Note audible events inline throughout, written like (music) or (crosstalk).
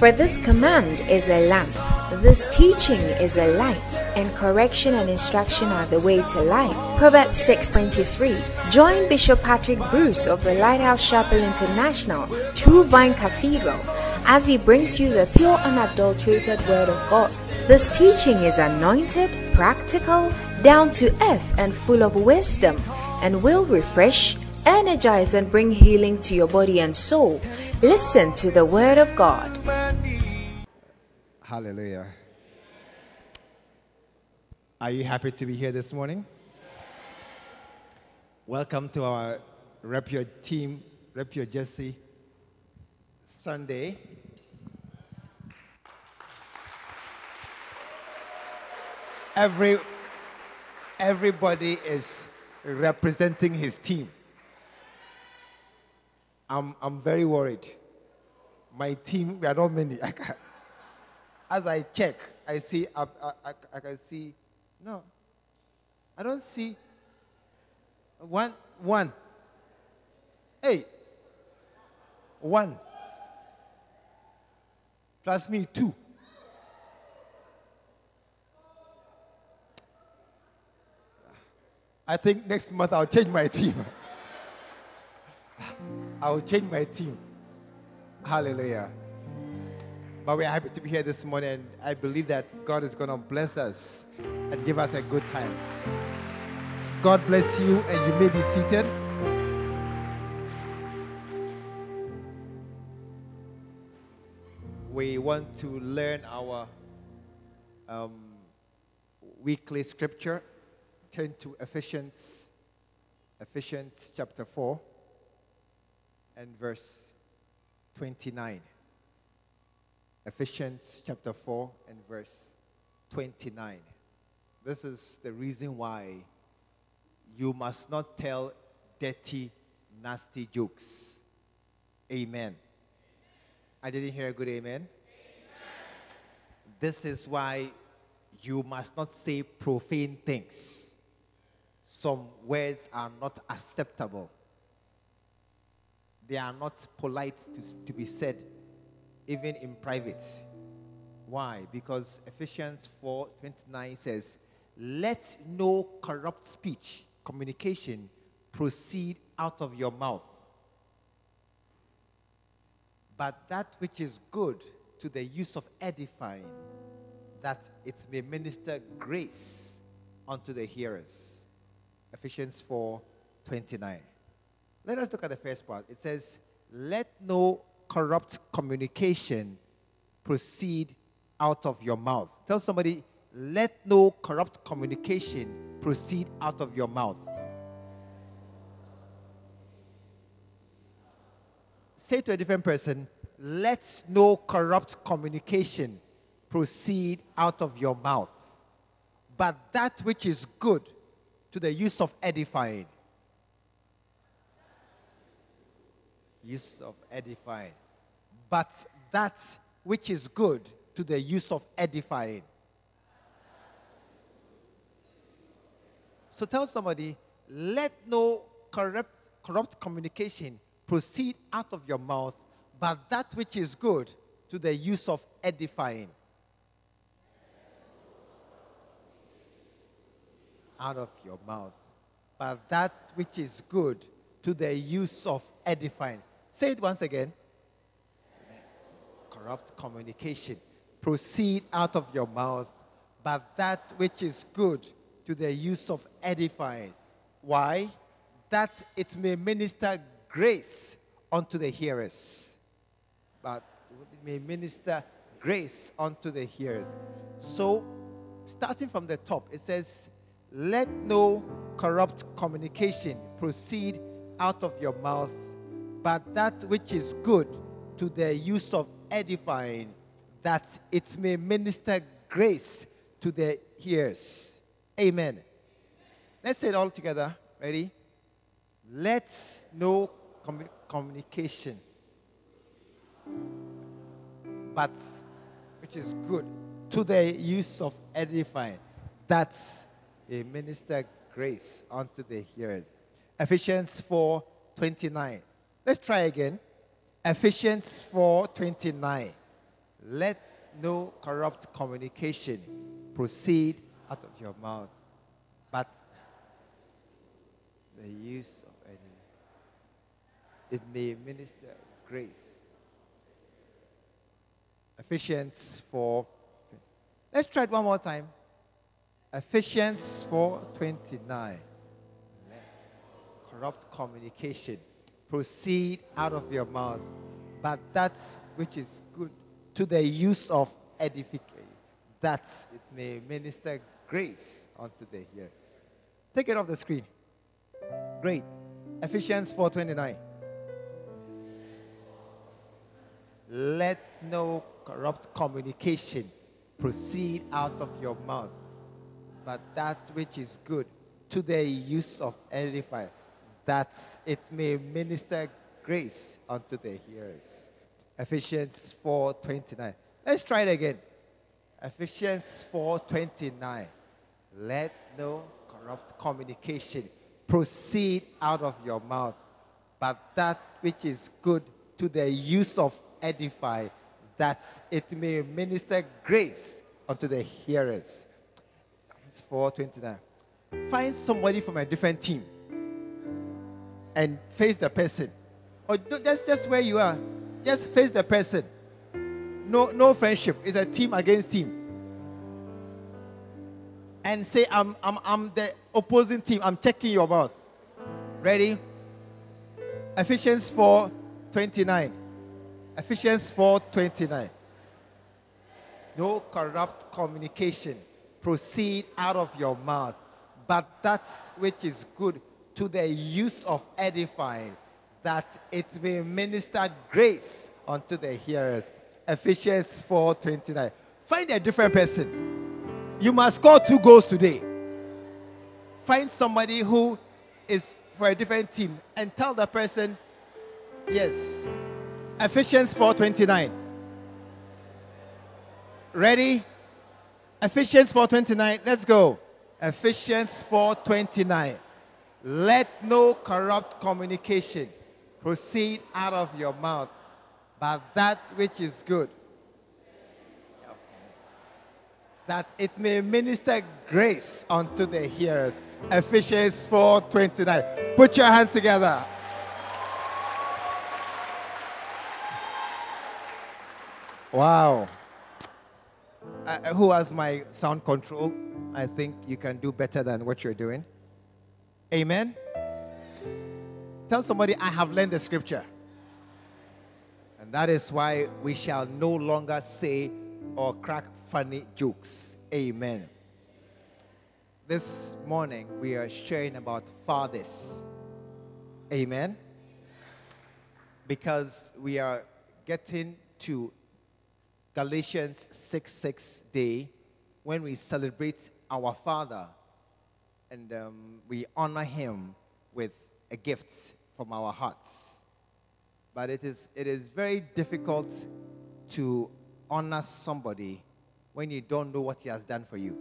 For this command is a lamp, this teaching is a light, and correction and instruction are the way to life. Proverbs 6:23. Join Bishop Patrick Bruce of the Lighthouse Chapel International, True Vine Cathedral, as he brings you the pure unadulterated word of God. This teaching is anointed, practical, down to earth, and full of wisdom, and will refresh, energize, and bring healing to your body and soul. Listen to the word of God. Hallelujah. Are you happy to be here this morning? Welcome to our Rep Your Team, Rep Your Jesse Sunday. Every, everybody is representing his team. I'm, I'm very worried. My team, we are not many. (laughs) I can, as I check, I see, I, I, I can see, no, I don't see one, one. Hey, one. Plus me, two. I think next month I'll change my team. (laughs) I'll change my team. Hallelujah. But we're happy to be here this morning. And I believe that God is going to bless us and give us a good time. God bless you, and you may be seated. We want to learn our um, weekly scripture. Turn to Ephesians, Ephesians chapter 4 and verse 29. Ephesians chapter 4 and verse 29. This is the reason why you must not tell dirty, nasty jokes. Amen. I didn't hear a good amen. amen. This is why you must not say profane things. Some words are not acceptable. They are not polite to, to be said even in private. Why? Because Ephesians 4:29 says, "Let no corrupt speech, communication proceed out of your mouth, but that which is good to the use of edifying, that it may minister grace unto the hearers." Ephesians 4:29. Let us look at the first part. It says, "Let no corrupt communication proceed out of your mouth. Tell somebody, let no corrupt communication proceed out of your mouth. Say to a different person, let no corrupt communication proceed out of your mouth, but that which is good to the use of edifying. Use of edifying but that which is good to the use of edifying. So tell somebody, let no corrupt, corrupt communication proceed out of your mouth, but that which is good to the use of edifying. Out of your mouth, but that which is good to the use of edifying. Say it once again corrupt communication proceed out of your mouth, but that which is good to the use of edifying. Why? That it may minister grace unto the hearers. But it may minister grace unto the hearers. So, starting from the top, it says, Let no corrupt communication proceed out of your mouth, but that which is good to the use of edifying, that it may minister grace to the hearers. Amen. Let's say it all together. Ready? Let's know commu- communication, but which is good to the use of edifying. That's a minister grace unto the hearers. Ephesians 4 29. Let's try again. Ephesians 4:29. Let no corrupt communication proceed out of your mouth, but the use of any. It may minister grace. Ephesians 4. Let's try it one more time. Ephesians 4:29. Corrupt communication proceed out of your mouth, but that which is good to the use of edification, that it may minister grace unto the hearer. Take it off the screen. Great. Ephesians 4:29. Let no corrupt communication proceed out of your mouth, but that which is good to the use of edify, that it may minister grace unto the hearers. Ephesians 4:29. Let's try it again. Ephesians 4:29. Let no corrupt communication proceed out of your mouth, but that which is good to the use of edify, that it may minister grace unto the hearers. It's 429. Find somebody from a different team and face the person. Or that's just where you are. Just face the person. No, no friendship. It's a team against team. And say, I'm, I'm, I'm the opposing team. I'm checking your mouth. Ready? Ephesians 4 29. Ephesians 4:29. No corrupt communication proceed out of your mouth, but that which is good to the use of edifying, that it may minister grace unto the hearers. Ephesians 4:29. Find a different person. You must score two goals today. Find somebody who is for a different team and tell the person, yes, Ephesians 4:29. Ready? Ephesians 4:29. Let's go. Ephesians 4:29. Let no corrupt communication proceed out of your mouth, but that which is good, that it may minister grace unto the hearers. Ephesians 4:29. Put your hands together. Wow. Uh, who has my sound control? I think you can do better than what you're doing. Amen. Tell somebody, I have learned the scripture. And that is why we shall no longer say or crack funny jokes. Amen. This morning we are sharing about fathers. Amen. Because we are getting to Galatians 6 6 day when we celebrate our Father and um, we honor Him with a gift from our hearts. But it is, it is very difficult to honor somebody when you don't know what He has done for you.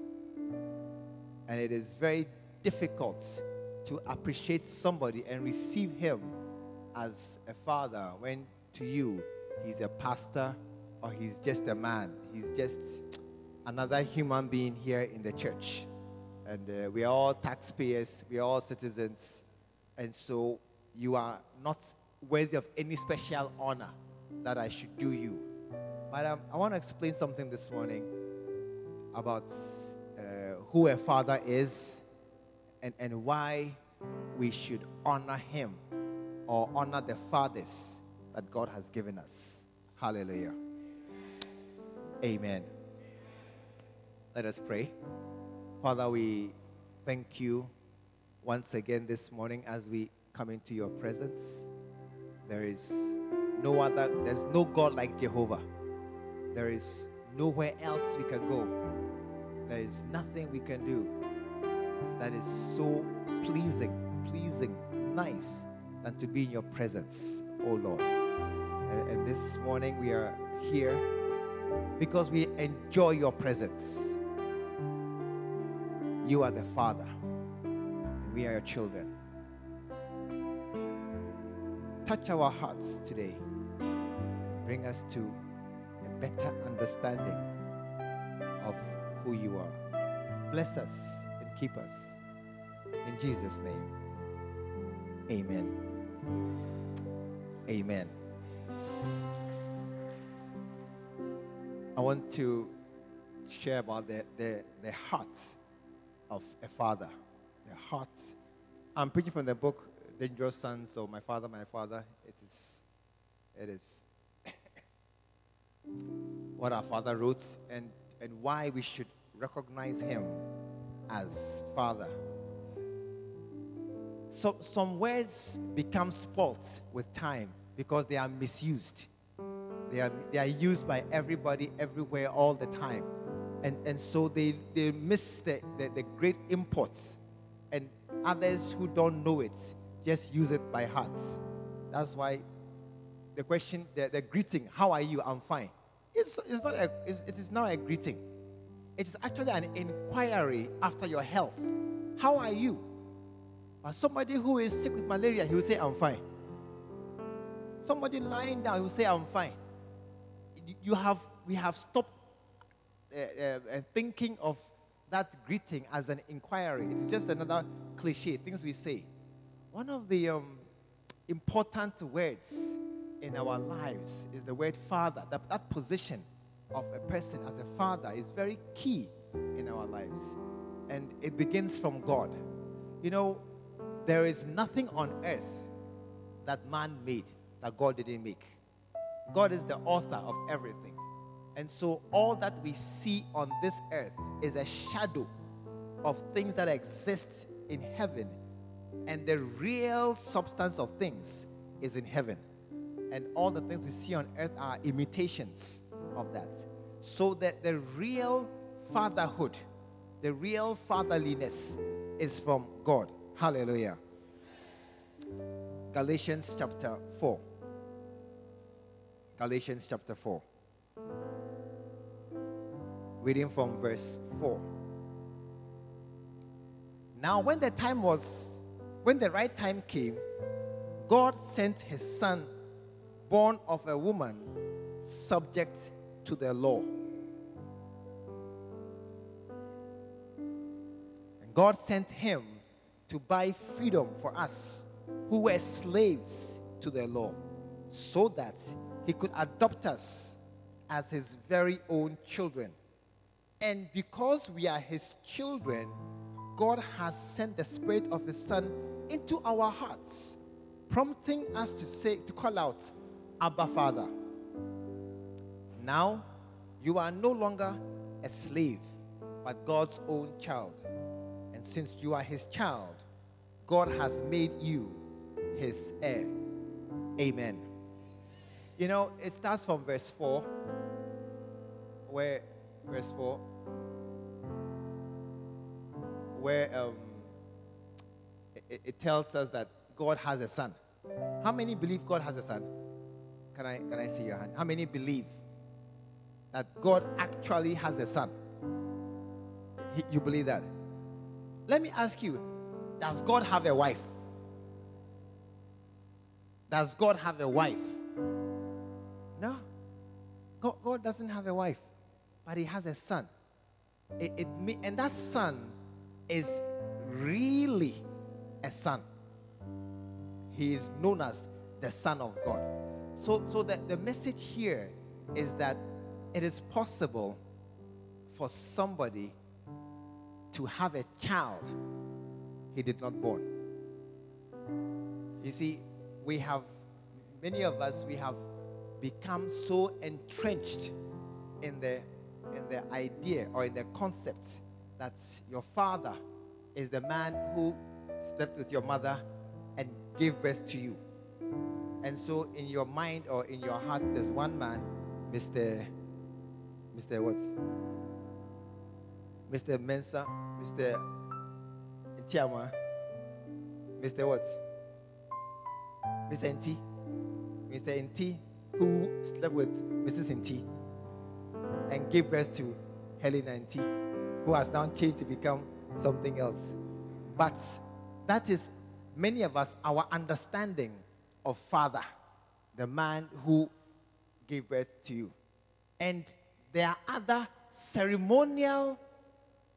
And it is very difficult to appreciate somebody and receive Him as a father when to you He's a pastor or he's just a man. He's just another human being here in the church. And uh, we are all taxpayers, we are all citizens. And so you are not worthy of any special honor that I should do you. But um, I want to explain something this morning about uh, who a father is and, and why we should honor him or honor the fathers that God has given us. Hallelujah. Amen. Let us pray. Father, we thank you once again this morning as we come into your presence. There is no other, there's no God like Jehovah. There is nowhere else we can go. There is nothing we can do that is so pleasing, pleasing, nice than to be in your presence, oh Lord. And, and this morning we are here because we enjoy your presence. You are the Father, we are your children. Touch our hearts today. Bring us to a better understanding of who you are. Bless us and keep us. In Jesus' name, amen. Amen. I want to share about the, the, the of a father. The heart. I'm preaching from the book Dangerous Sons so My Father, My Father. It is, it is (coughs) what our father wrote and, and why we should recognize him as father. So, some words become spoilt with time because they are misused. They are, they are used by everybody, everywhere, all the time. And, and so they, they miss the, the, the great imports. And others who don't know it just use it by heart. That's why the question, the, the greeting, how are you? I'm fine. It's, it's not a, it's, it is not a greeting. It is actually an inquiry after your health. How are you? But somebody who is sick with malaria, he will say, I'm fine. Somebody lying down, he will say, I'm fine. You have, we have stopped uh, thinking of that greeting as an inquiry. It's just another cliche, things we say. One of the um, important words in our lives is the word father. That, that position of a person as a father is very key in our lives. And it begins from God. You know, there is nothing on earth that man made that God didn't make. God is the author of everything. And so all that we see on this earth is a shadow of things that exist in heaven. And the real substance of things is in heaven. And all the things we see on earth are imitations of that. So that the real fatherhood, the real fatherliness is from God. Hallelujah. Galatians chapter 4. Galatians chapter 4. Reading from verse 4. Now, when the time was, when the right time came, God sent his son, born of a woman, subject to the law. And God sent him to buy freedom for us who were slaves to the law, so that he could adopt us as his very own children. And because we are his children, God has sent the spirit of his son into our hearts, prompting us to say to call out, Abba Father. Now you are no longer a slave, but God's own child. And since you are his child, God has made you his heir. Amen. You know, it starts from verse 4, where, verse 4, where um, it, it tells us that God has a son. How many believe God has a son? Can I, can I see your hand? How many believe that God actually has a son? You believe that? Let me ask you Does God have a wife? Does God have a wife? No. God, God doesn't have a wife, but He has a son. It, it, and that son is really a son. He is known as the Son of God. So, so the, the message here is that it is possible for somebody to have a child he did not born. You see, we have, many of us, we have become so entrenched in the, in the idea or in the concept that your father is the man who slept with your mother and gave birth to you. And so in your mind or in your heart, there's one man, Mr. Mr. What? Mr. Mensa, Mr. Tiama, Mr. What? Mr. NT, Mr. NT, who slept with Mrs. NT and gave birth to Helena NT, who has now changed to become something else. But that is many of us, our understanding of Father, the man who gave birth to you. And there are other ceremonial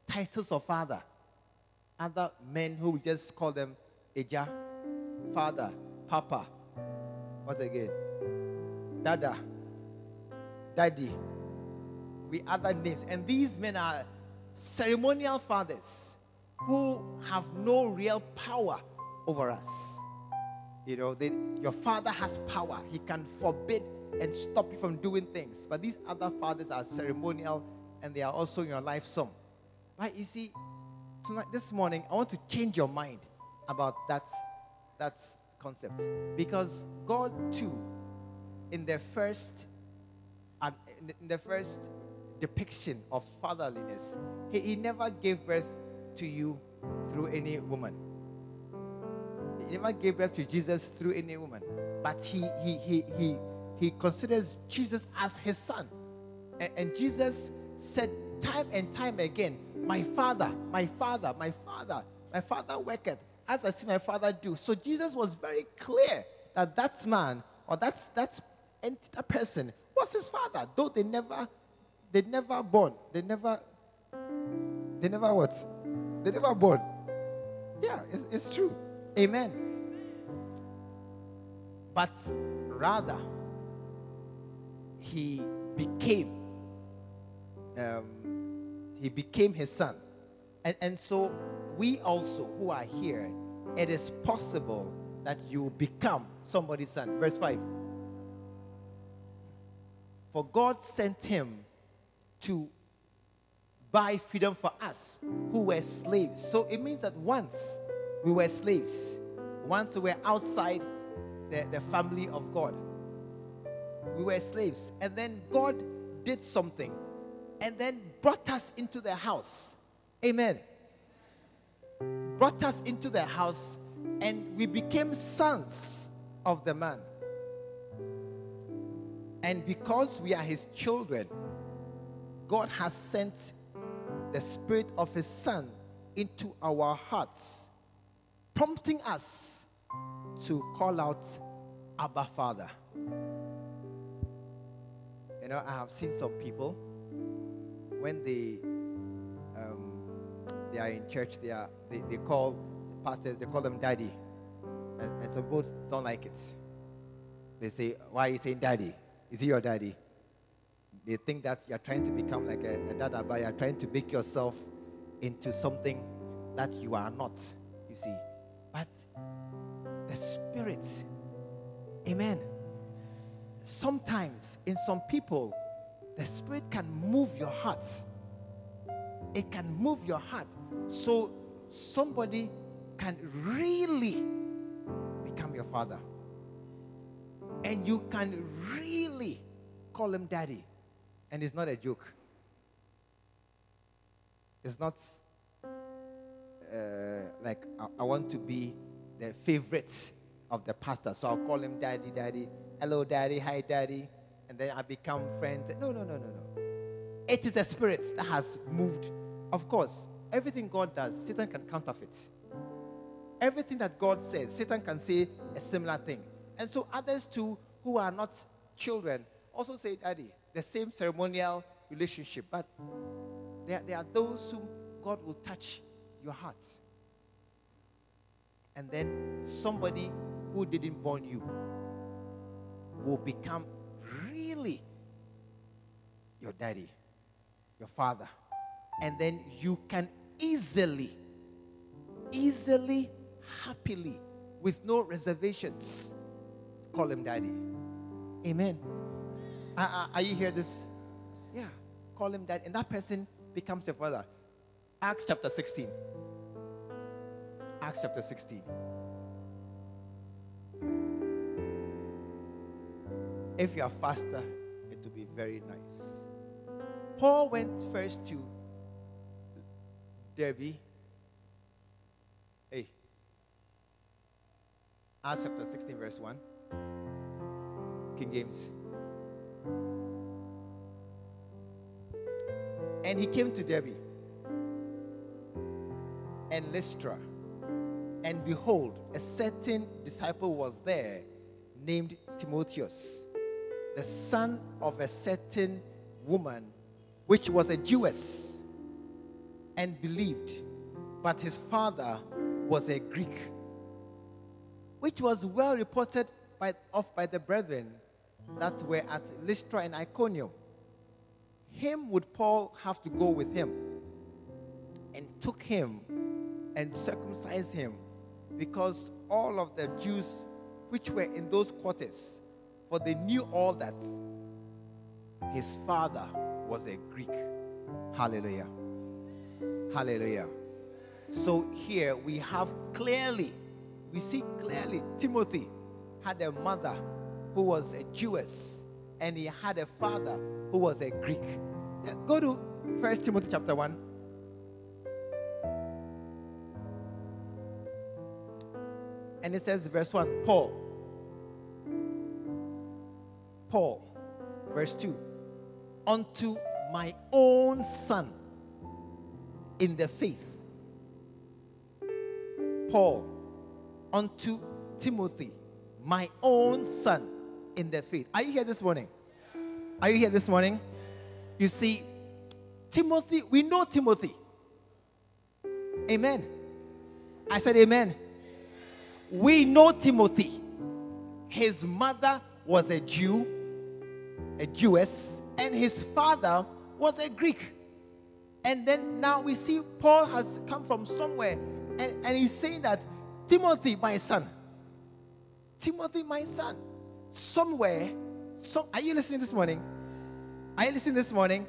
titles of father. Other men who we just call them Eja, father, papa. What again? Dada, daddy. We other names. And these men are ceremonial fathers who have no real power over us. You know, they, your father has power. He can forbid and stop you from doing things. But these other fathers are ceremonial and they are also in your life some. But you see, tonight, this morning, I want to change your mind about that, that concept. Because God, too, in the first, and in the first depiction of fatherliness, he, he never gave birth to you through any woman. He never gave birth to Jesus through any woman. But he, he, he, he, he considers Jesus as his son. And, and Jesus said time and time again, My father, my father, my father, my father worketh as I see my father do. So Jesus was very clear that that man or that's that's that person was his father, though they never they never born. They never they never what? They never born. Yeah, it's, it's true. Amen. But rather, he became um, he became his son. And, and so we also who are here, it is possible that you become somebody's son. Verse 5. For God sent him to buy freedom for us who were slaves. So it means that once we were slaves, once we were outside the, the family of God, we were slaves. And then God did something and then brought us into the house. Amen. Brought us into the house and we became sons of the man. And because we are his children, God has sent the spirit of his son into our hearts, prompting us to call out Abba Father. You know, I have seen some people when they um, they are in church, they are they, they call pastors, they call them daddy. And, and some people don't like it. They say, Why are you saying daddy? Is he your daddy? They think that you're trying to become like a, a dada, but you're trying to make yourself into something that you are not, you see. But the spirit, amen. Sometimes in some people, the spirit can move your heart. It can move your heart. So somebody can really become your father. And you can really call him daddy. And it's not a joke. It's not uh, like I, I want to be the favorite of the pastor. So I'll call him daddy, daddy. Hello, daddy. Hi, daddy. And then I become friends. No, no, no, no, no. It is the spirit that has moved. Of course, everything God does, Satan can counterfeit. Everything that God says, Satan can say a similar thing. And so others too, who are not children, also say, Daddy, the same ceremonial relationship. But there, there are those whom God will touch your hearts. And then somebody who didn't born you will become really your daddy, your father. And then you can easily, easily, happily, with no reservations, call him daddy. Amen. Uh, are you hear this? Yeah. Call him daddy. And that person becomes your father. Acts chapter 16. Acts chapter 16. If you are faster, it will be very nice. Paul went first to Derbe. Hey. Acts chapter 16, verse 1. King James. And he came to Derbe and Lystra. And behold, a certain disciple was there named Timotheus, the son of a certain woman, which was a Jewess and believed, but his father was a Greek, which was well reported by, of by the brethren that were at Lystra and Iconium. Him would Paul have to go with him and took him and circumcised him because all of the Jews which were in those quarters, for they knew all that his father was a Greek. Hallelujah. Hallelujah. So here we have clearly, we see clearly Timothy had a mother who was a Jewess and he had a father who was a Greek. Go to First Timothy chapter 1. And it says, verse 1, Paul. Paul, verse 2, unto my own son in the faith. Paul, unto Timothy, my own son in their faith. Are you here this morning? Are you here this morning? You see, Timothy, we know Timothy. Amen. I said, Amen. We know Timothy. His mother was a Jew, a Jewess, and his father was a Greek. And then now we see Paul has come from somewhere and, and he's saying that Timothy, my son, Timothy, my son, somewhere, some, are you listening this morning? Are you listening this morning?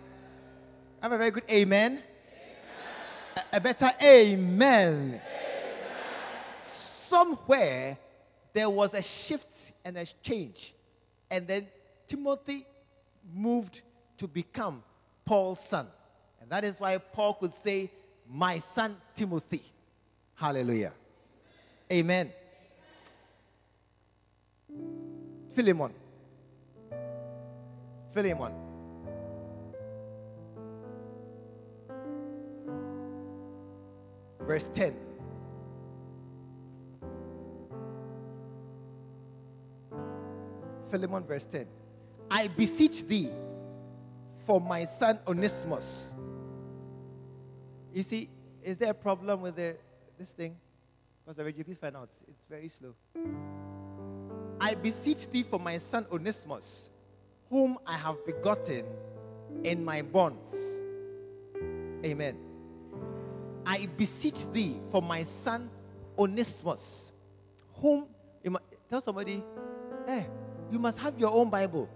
I have a very good amen. amen. A, a, better amen. amen. Somewhere there was a shift and a change. And then Timothy moved to become Paul's son. And that is why Paul could say, My son Timothy. Hallelujah. Amen. Philemon. Philemon. Verse 10. Philemon, verse 10. I beseech thee for my son Onesimus. You see, is there a problem with the, this thing? Pastor Reggie, please find out. It's very slow. I beseech thee for my son Onesimus, whom I have begotten in my bonds. Amen. I beseech thee for my son Onesimus, whom tell somebody, eh, you must have your own Bible.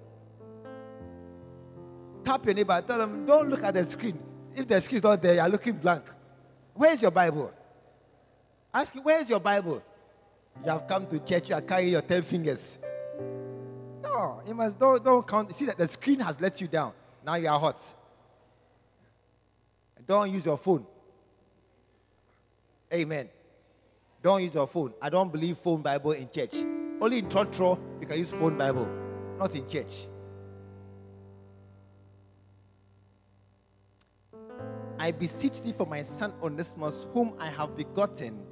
Tap your neighbor, tell them, don't look at the screen. If the screen's not there, you're looking blank. Where's your Bible? Ask him, where's your Bible? You have come to church, you are carrying your 10 fingers. No, you must don't, don't count. See that the screen has let you down. Now you are hot. Don't use your phone. Amen. Don't use your phone. I don't believe phone Bible in church. Only in Trotro you can use phone Bible, not in church. I beseech thee for my son Onesimus, whom I have begotten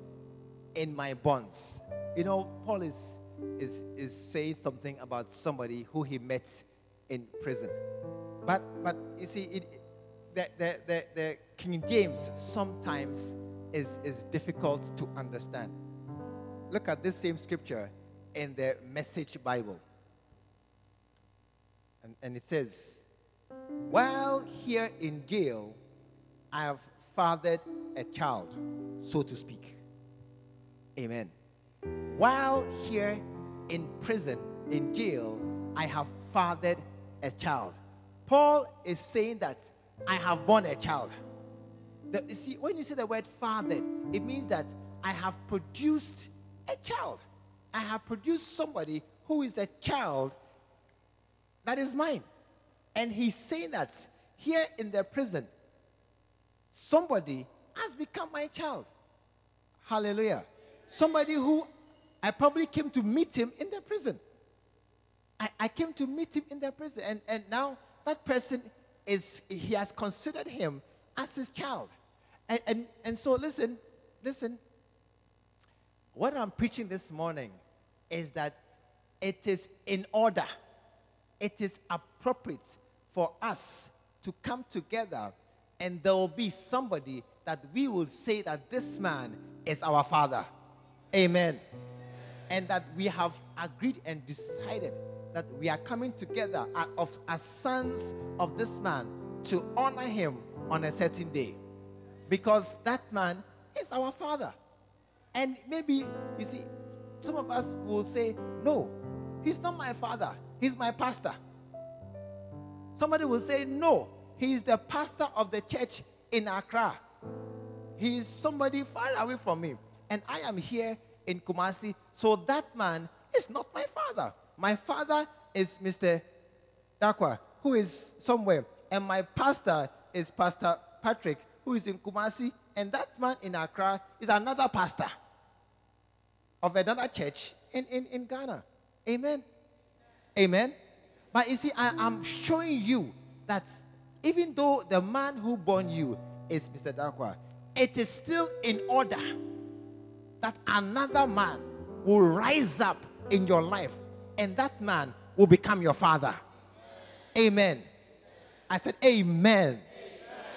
in my bonds. You know, Paul is, is, is saying something about somebody who he met in prison. But, but you see, it, the, the, the, the King James sometimes is, is difficult to understand. Look at this same scripture in the Message Bible. And, and it says, While here in jail, I have fathered a child, so to speak. Amen. While here in prison, in jail, I have fathered a child. Paul is saying that I have born a child. The, you see, when you say the word fathered, it means that I have produced a child. I have produced somebody who is a child that is mine. And he's saying that here in the prison, somebody has become my child. Hallelujah. Somebody who I probably came to meet him in the prison. I, I came to meet him in the prison. And, and now that person is, he has considered him as his child. And, and, and so, listen, listen. What I'm preaching this morning is that it is in order, it is appropriate for us to come together and there will be somebody that we will say that this man is our father. Amen. And that we have agreed and decided that we are coming together of, as sons of this man to honor him on a certain day. Because that man is our father. And maybe, you see, some of us will say, No, he's not my father, he's my pastor. Somebody will say, No, he is the pastor of the church in Accra. He is somebody far away from me. And I am here in Kumasi. So that man is not my father. My father is Mr. Dakwa, who is somewhere. And my pastor is Pastor Patrick, who is in Kumasi. And that man in Accra is another pastor of another church in, in, in Ghana. Amen. Amen. But you see, I am showing you that even though the man who born you is Mr. Dakwa, it is still in order that another man will rise up in your life and that man will become your father. Amen. I said, Amen. Amen.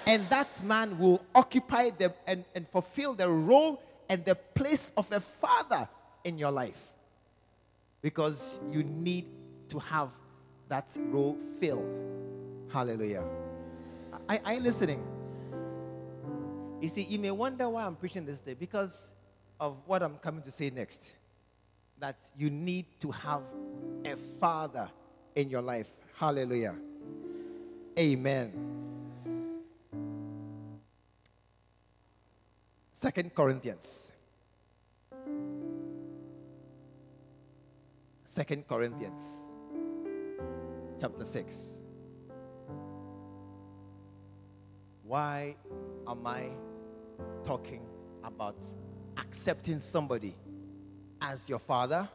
And that man will occupy the, and, and fulfill the role and the place of a father in your life. Because you need to have that role filled. Hallelujah. Are, are you listening? You see, you may wonder why I'm preaching this day because of what I'm coming to say next. That you need to have a father in your life. Hallelujah. Amen. Second Corinthians. Second Corinthians chapter 6. Why am I talking about accepting somebody as your father?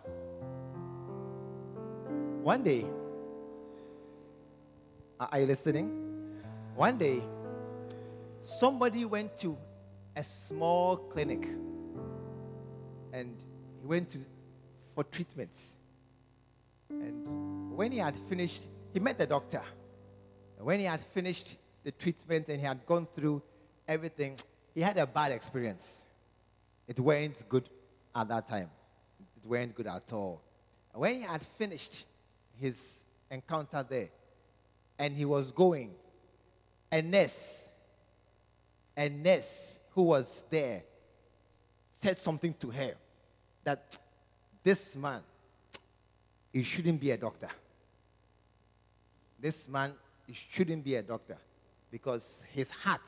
One day, are you listening? One day, somebody went to a small clinic and he went to for treatments. And when he had finished, he met the doctor. And when he had finished the treatment and he had gone through everything, he had a bad experience. It weren't good at that time. It weren't good at all. When he had finished his encounter there and he was going, a nurse, a nurse who was there said something to her that this man, he shouldn't be a doctor. This man, he shouldn't be a doctor because his heart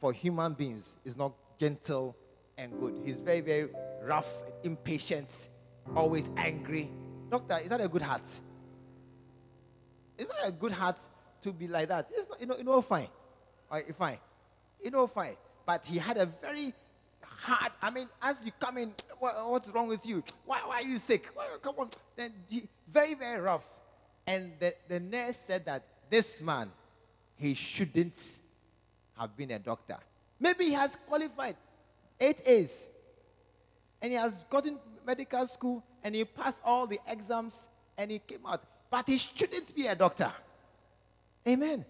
for human beings is not gentle and good. He's very, very rough, impatient, always angry. Doctor, is that a good heart? Is that a good heart to be like that? It's not, you know, you know, fine. All right, fine. You know, fine. But he had a very hard, I mean, as you come in, what, what's wrong with you? Why, why are you sick? Why, come on. Then he, very, very rough. And the, the nurse said that this man, he shouldn't have been a doctor. Maybe he has qualified eight A's and he has gotten medical school and he passed all the exams and he came out. But he shouldn't be a doctor. Amen.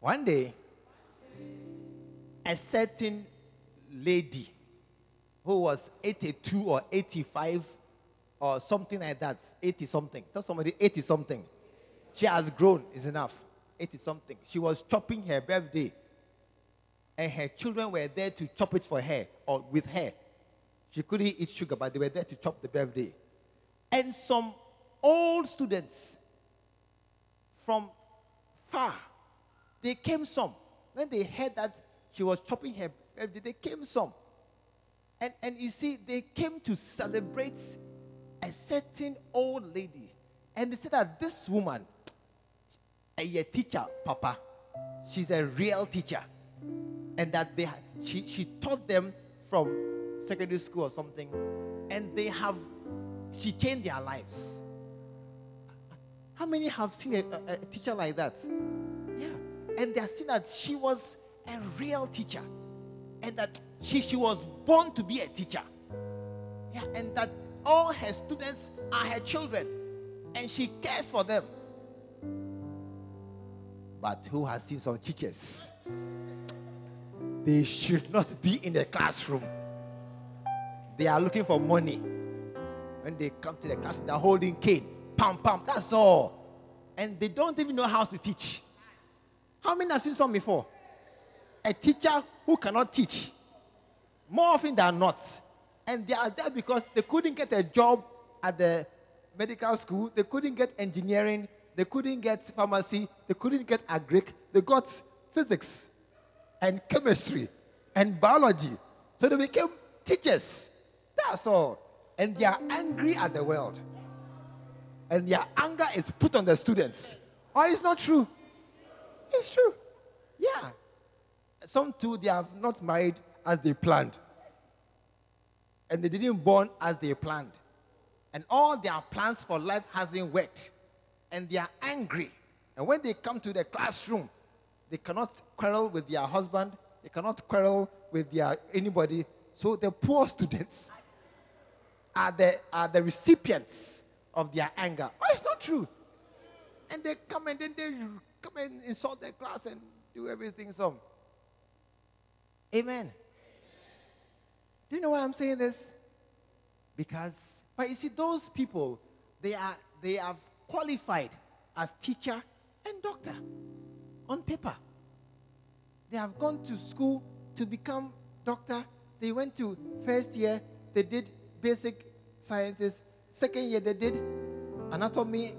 One day, a certain lady who was 82 or 85 or something like that, 80 something, tell somebody 80 something, she has grown, is enough. 80 something. She was chopping her birthday. And her children were there to chop it for her or with her. She couldn't eat sugar, but they were there to chop the birthday. And some old students from far, they came some. When they heard that she was chopping her birthday, they came some. And, and you see, they came to celebrate a certain old lady. And they said that this woman, a teacher, Papa. She's a real teacher. And that they she, she taught them from secondary school or something. And they have she changed their lives. How many have seen a, a, a teacher like that? Yeah. And they have seen that she was a real teacher. And that she, she was born to be a teacher. Yeah. And that all her students are her children. And she cares for them. But who has seen some teachers? They should (laughs) not be in the classroom. They are looking for money. When they come to the class, they're holding cane. Pam, pam, that's all. And they don't even know how to teach. How many have seen some before? A teacher who cannot teach. More often than not. And they are there because they couldn't get a job at the medical school, they couldn't get engineering, they couldn't get pharmacy, they couldn't get agric, they got physics and chemistry and biology. So they became teachers. That's all. And they are angry at the world. And their anger is put on the students. Oh, it's not true. It's true. Yeah. Some too, they have not married as they planned. And they didn't born as they planned. And all their plans for life hasn't worked. And they are angry. And when they come to the classroom, they cannot quarrel with their husband, they cannot quarrel with their anybody. So the poor students are the, are the recipients of their anger. Oh, it's not true. And they come and then they come and insult their class and do everything so. Amen. Do you know why I'm saying this? Because, but you see, those people, they are they have qualified as teacher and doctor on paper. They have gone to school to become doctor. They went to first year, they did basic sciences. Second year, they did anatomy.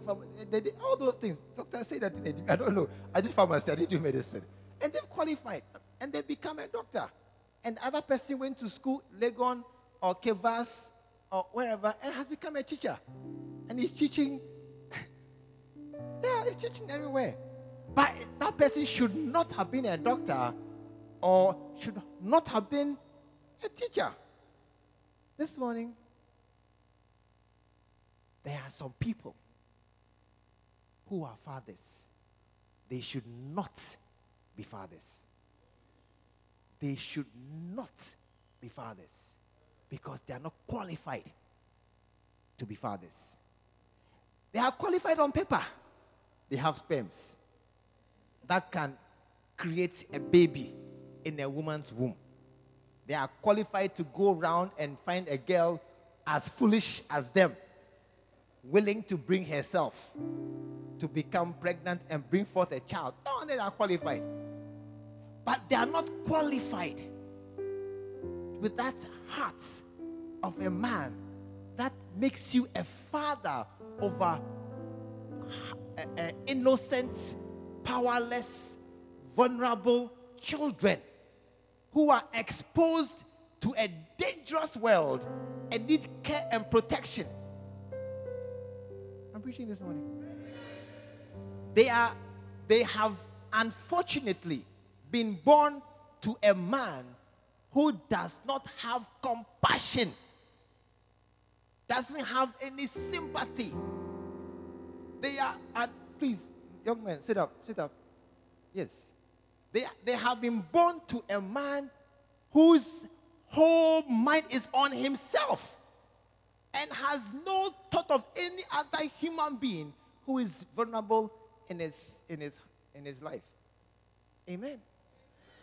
They did all those things. Doctor say that they did. I don't know. I did pharmacy. I did medicine, and they've qualified, and they become a doctor. And other person went to school, Legon or Kevas or wherever, and has become a teacher, and he's teaching. (laughs) yeah, he's teaching everywhere. But that person should not have been a doctor or should not have been a teacher. This morning, there are some people who are fathers. They should not be fathers. They should not be fathers because they are not qualified to be fathers. They are qualified on paper. They have sperms that can create a baby in a woman's womb. They are qualified to go around and find a girl as foolish as them, willing to bring herself to become pregnant and bring forth a child. No, they are qualified. But they are not qualified with that heart of a man that makes you a father over an innocent powerless, vulnerable children who are exposed to a dangerous world and need care and protection. I'm preaching this morning. They are they have unfortunately been born to a man who does not have compassion, doesn't have any sympathy. They are, at, please young men, sit up, sit up. Yes. They, they have been born to a man whose whole mind is on himself and has no thought of any other human being who is vulnerable in his, in his, in his life. Amen.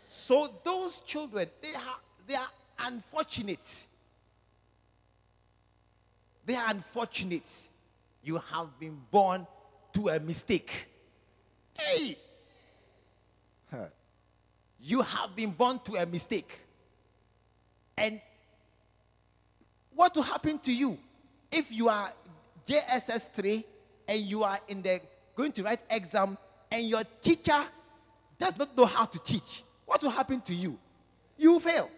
So those children, they are, they are unfortunate. They are unfortunate. You have been born to a mistake. Hey! You have been born to a mistake. And what will happen to you if you are JSS 3 and you are in the going to write exam and your teacher does not know how to teach? What will happen to you? You fail.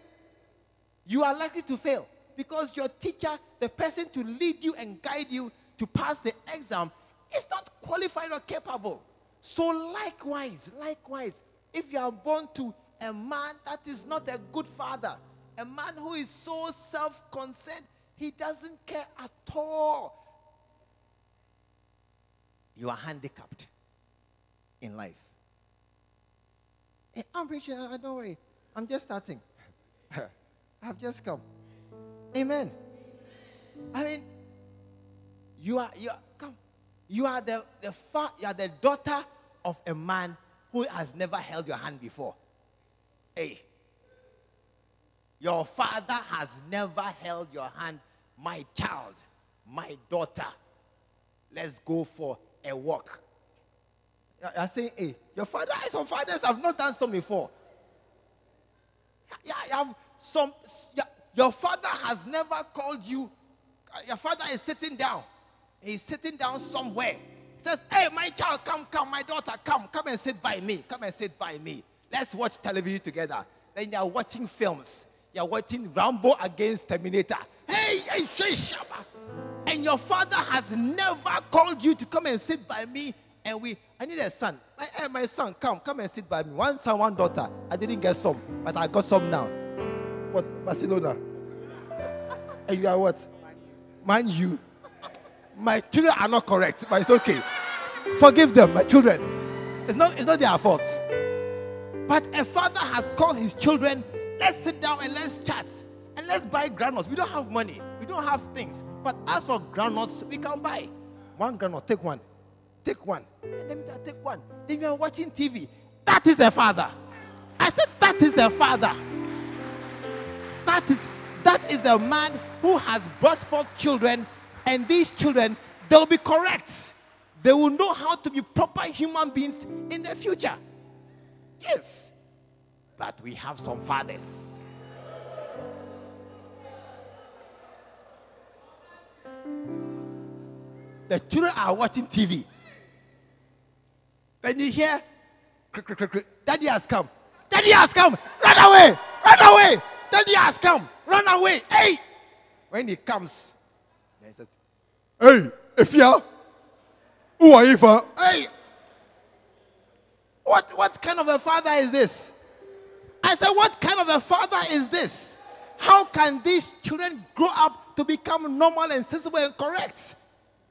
You are likely to fail because your teacher, the person to lead you and guide you to pass the exam, is not qualified or capable. So, likewise, likewise, if you are born to a man that is not a good father, a man who is so self concerned, he doesn't care at all. You are handicapped in life. Hey, I'm preaching, uh, don't worry. I'm just starting. (laughs) I've just come. Amen. I mean, you are, you are, come. You are the, the fa- you are the daughter of a man who has never held your hand before? Hey, your father has never held your hand. My child, my daughter, let's go for a walk. I say, hey, your father, some fathers have not done so before. Yeah, you have some, yeah, your father has never called you. Your father is sitting down. He's sitting down somewhere. He says, Hey, my child, come, come, my daughter, come, come and sit by me. Come and sit by me. Let's watch television together. Then you're watching films. You're watching Rambo against Terminator. Hey, hey, Shaba. And your father has never called you to come and sit by me. And we, I need a son. My, hey, my son, come, come and sit by me. One son, one daughter. I didn't get some, but I got some now. What? Barcelona. and you are what? Man, you. My children are not correct, but it's okay. Forgive them, my children. It's not, it's not their fault. But a father has called his children, let's sit down and let's chat. And let's buy granules. We don't have money. We don't have things. But as for granules, we can buy. One granule, take one. Take one. And then take one. Then you are watching TV. That is a father. I said, that is a father. That is that is a man who has brought forth children, and these children they'll be correct. They will know how to be proper human beings in the future. Yes. But we have some fathers. The children are watching TV. When you hear, Daddy has come. Daddy has come. Run away. Run away. Daddy has come. Run away. Hey. When he comes, he says, Hey, Efia. Who are you for? Hey. What, what kind of a father is this? I said, What kind of a father is this? How can these children grow up to become normal and sensible and correct?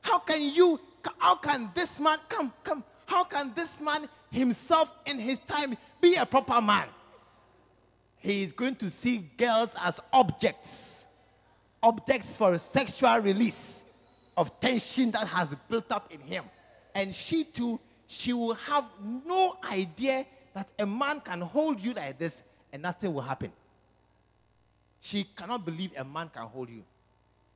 How can you, how can this man, come, come, how can this man himself in his time be a proper man? he is going to see girls as objects, objects for sexual release of tension that has built up in him. And she too, she will have no idea that a man can hold you like this and nothing will happen. She cannot believe a man can hold you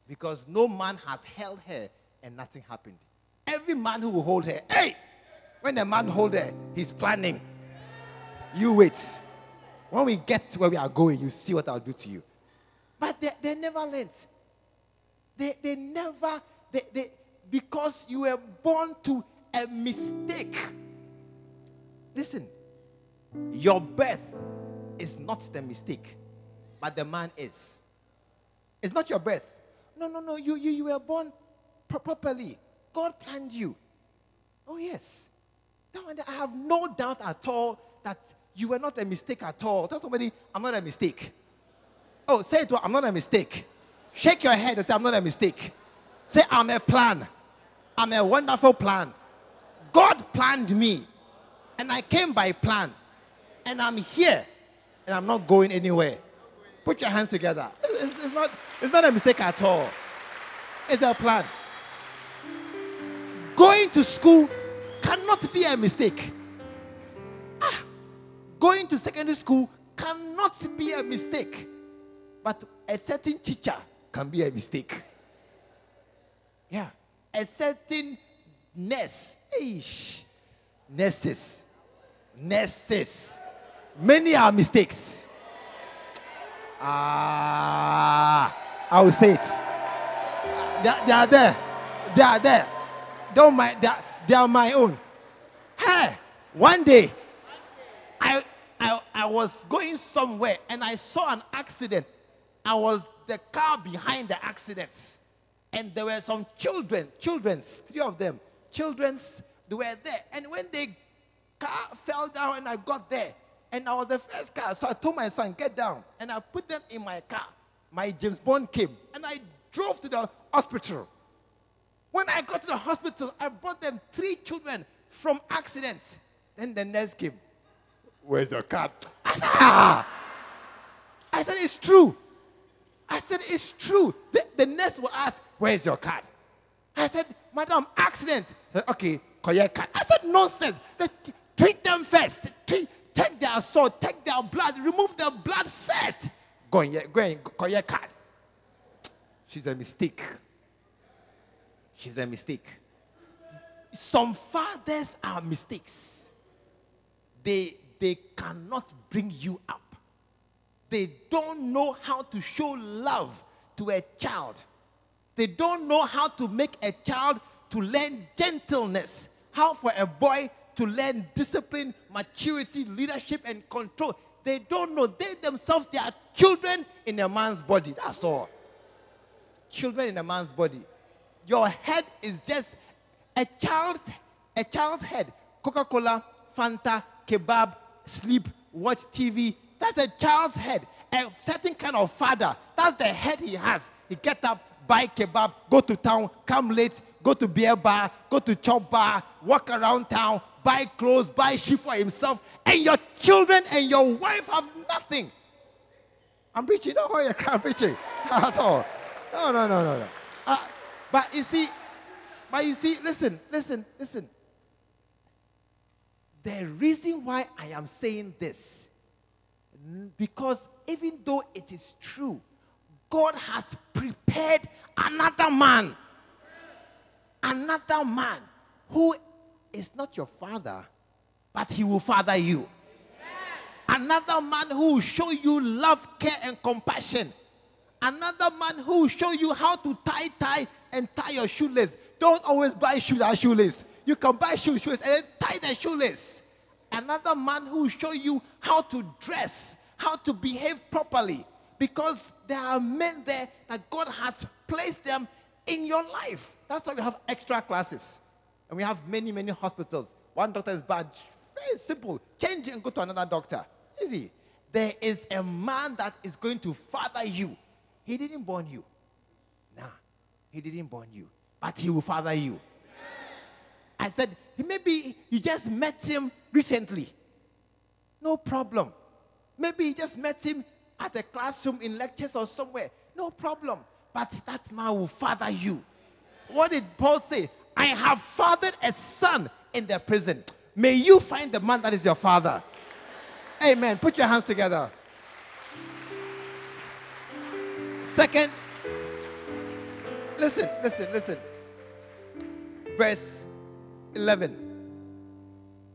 because no man has held her and nothing happened. Every man who will hold her, hey, when a man hold her, he's planning. You wait. When we get to where we are going, you see what I'll do to you. But they, they never learned. They, they never, they, they, because you were born to a mistake. Listen, your birth is not the mistake, but the man is. It's not your birth. No, no, no. You, you, you were born pro- properly. God planned you. Oh, yes. I have no doubt at all that you were not a mistake at all. Tell somebody, I'm not a mistake. Oh, say it to I'm not a mistake. Shake your head and say, I'm not a mistake. Say, I'm a plan. I'm a wonderful plan. God planned me. And I came by plan. And I'm here. And I'm not going anywhere. Put your hands together. It's, it's, not, it's not a mistake at all. It's a plan. Going to school cannot be a mistake. Ah going to secondary school cannot be a mistake. But a certain teacher can be a mistake. Yeah. A certain nurse, Eish. nurses, nurses. Many are mistakes. Ah, I will say it. They, they are there. They are there. Don't mind. They are, they are my own. Hey, one day I I, I was going somewhere and I saw an accident. I was the car behind the accidents. And there were some children, children's, three of them, children's, they were there. And when the car fell down and I got there, and I was the first car, so I told my son, get down. And I put them in my car. My James Bond came and I drove to the hospital. When I got to the hospital, I brought them three children from accidents. Then the nurse came. Where's your card? I said, ah! I said, It's true. I said, It's true. The, the nurse will ask, Where's your card? I said, Madam, accident. Said, okay, collect card. I said, Nonsense. The Treat them first. Treat, take their sword, take their blood, remove their blood first. Go and go and your card. She's a mistake. She's a mistake. Some fathers are mistakes. They they cannot bring you up. They don't know how to show love to a child. They don't know how to make a child to learn gentleness. How for a boy to learn discipline, maturity, leadership, and control. They don't know. They themselves, they are children in a man's body. That's all. Children in a man's body. Your head is just a child's a child's head. Coca-Cola, Fanta, kebab, sleep, watch TV. That's a child's head. A certain kind of father. That's the head he has. He get up, buy kebab, go to town, come late, go to beer bar, go to chop bar, walk around town, buy clothes, buy shoes for himself, and your children and your wife have nothing. I'm preaching. Don't worry, I'm preaching (laughs) at all. No, no, no, no, no. Uh, but you see, but you see, listen, listen, listen. The reason why I am saying this, because even though it is true, God has prepared another man, another man who is not your father, but he will father you. Another man who will show you love, care, and compassion. Another man who will show you how to tie, tie, and tie your shoelace. Don't always buy shoes and shoelace. You can buy shoes, shoes, and then tie the shoelace. Another man who will show you how to dress, how to behave properly. Because there are men there that God has placed them in your life. That's why we have extra classes. And we have many, many hospitals. One doctor is bad. Very simple. Change and go to another doctor. Easy. There is a man that is going to father you. He didn't born you. Nah, he didn't born you. But he will father you. I said, maybe you just met him recently. No problem. Maybe you just met him at a classroom in lectures or somewhere. No problem. But that man will father you. What did Paul say? I have fathered a son in the prison. May you find the man that is your father. Amen. Put your hands together. Second, listen, listen, listen. Verse 11.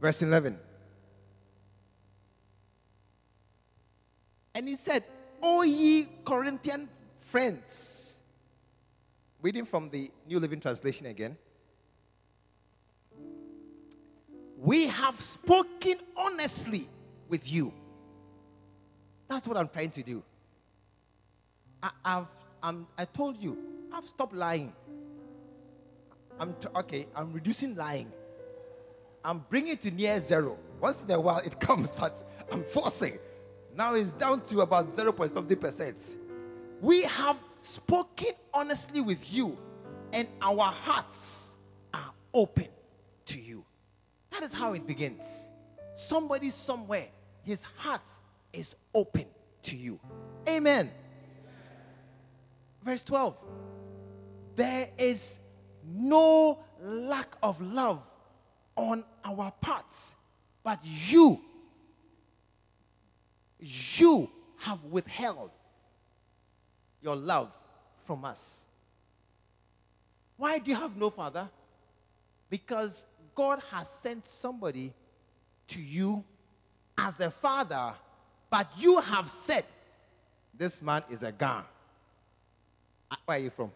Verse 11. And he said, O ye Corinthian friends. Reading from the New Living Translation again. We have spoken honestly with you. That's what I'm trying to do. I, have I'm, I told you, I've stopped lying. I'm t- okay, I'm reducing lying. I'm bringing it to near zero. Once in a while it (laughs) comes, but I'm forcing. Now it's down to about 0.50%. We have spoken honestly with you, and our hearts are open to you. That is how it begins. Somebody somewhere, his heart is open to you. Amen. Verse 12. There is no lack of love on our parts, but you, you have withheld your love from us. Why do you have no father? Because God has sent somebody to you as a father, but you have said, This man is a gun. Uh, where are you from?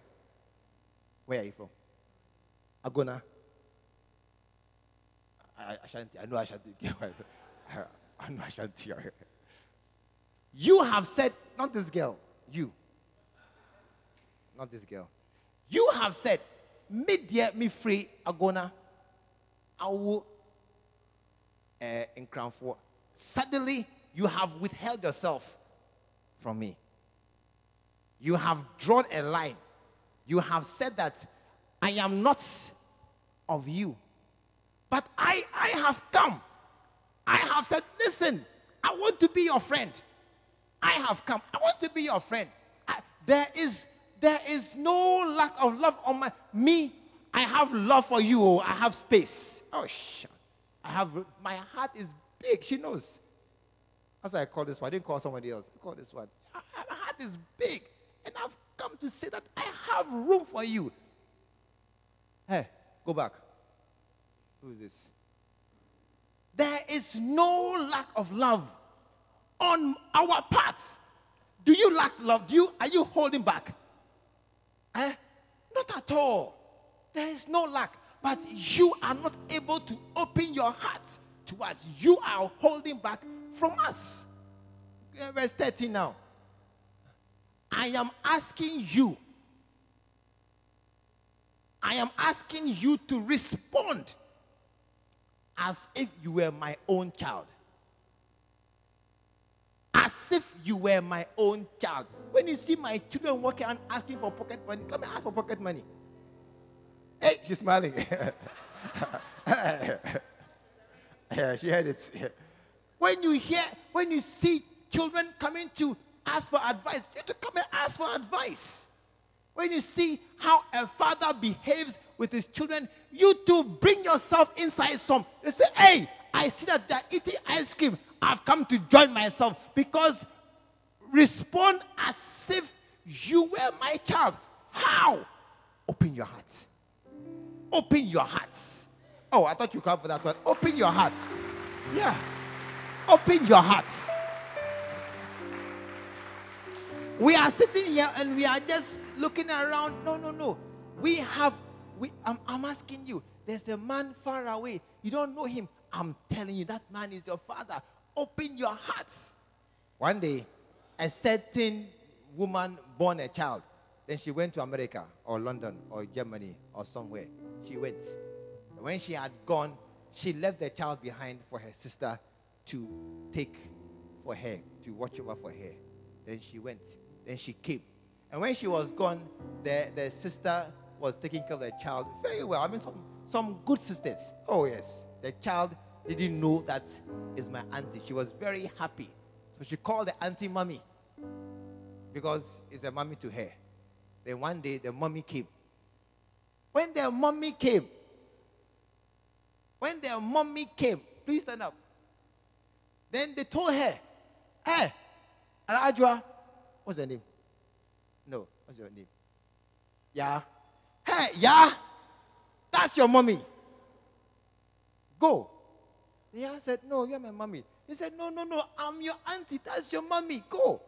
Where are you from? Agona. I, Ashanti. I know Ashanti. (laughs) I know Ashanti. You have said, not this girl, you. Not this girl. You have said, me dear, me free, Agona awo uh, in crown for suddenly you have withheld yourself from me you have drawn a line you have said that i am not of you but i i have come i have said listen i want to be your friend i have come i want to be your friend I, there is there is no lack of love on my me I have love for you. Oh, I have space. Oh, shit. I have, my heart is big. She knows. That's why I call this one. I didn't call somebody else. I call this one. My heart is big. And I've come to say that I have room for you. Hey, go back. Who is this? There is no lack of love on our parts. Do you lack love? Do you are you holding back? Eh? Not at all. There is no lack, but you are not able to open your heart to us. You are holding back from us. Verse 13 now. I am asking you. I am asking you to respond as if you were my own child. As if you were my own child. When you see my children walking and asking for pocket money, come and ask for pocket money. Hey, she's smiling. (laughs) yeah, she heard it. When you hear, when you see children coming to ask for advice, you have to come and ask for advice. When you see how a father behaves with his children, you to bring yourself inside some. They say, Hey, I see that they're eating ice cream. I've come to join myself because respond as if you were my child. How? Open your heart. Open your hearts. Oh, I thought you come for that one. Open your hearts. Yeah. Open your hearts. We are sitting here and we are just looking around. No, no, no. We have, we, I'm, I'm asking you, there's a man far away. You don't know him. I'm telling you, that man is your father. Open your hearts. One day, a certain woman born a child. Then she went to America or London or Germany or somewhere. She went. When she had gone, she left the child behind for her sister to take for her, to watch over for her. Then she went. Then she came. And when she was gone, their, the sister was taking care of the child very well. I mean, some, some good sisters. Oh, yes. The child didn't know that is my auntie. She was very happy. So she called the auntie mommy because it's a mommy to her. Then one day the mommy came. When the mommy came, when the mommy came, please stand up. Then they told her, eh, Hey, Arajua, what's her name? No, what's your name? Yeah. Hey, yeah. That's your mommy. Go. Yeah, I said, No, you're my mommy. He said, No, no, no, I'm your auntie. That's your mommy. Go.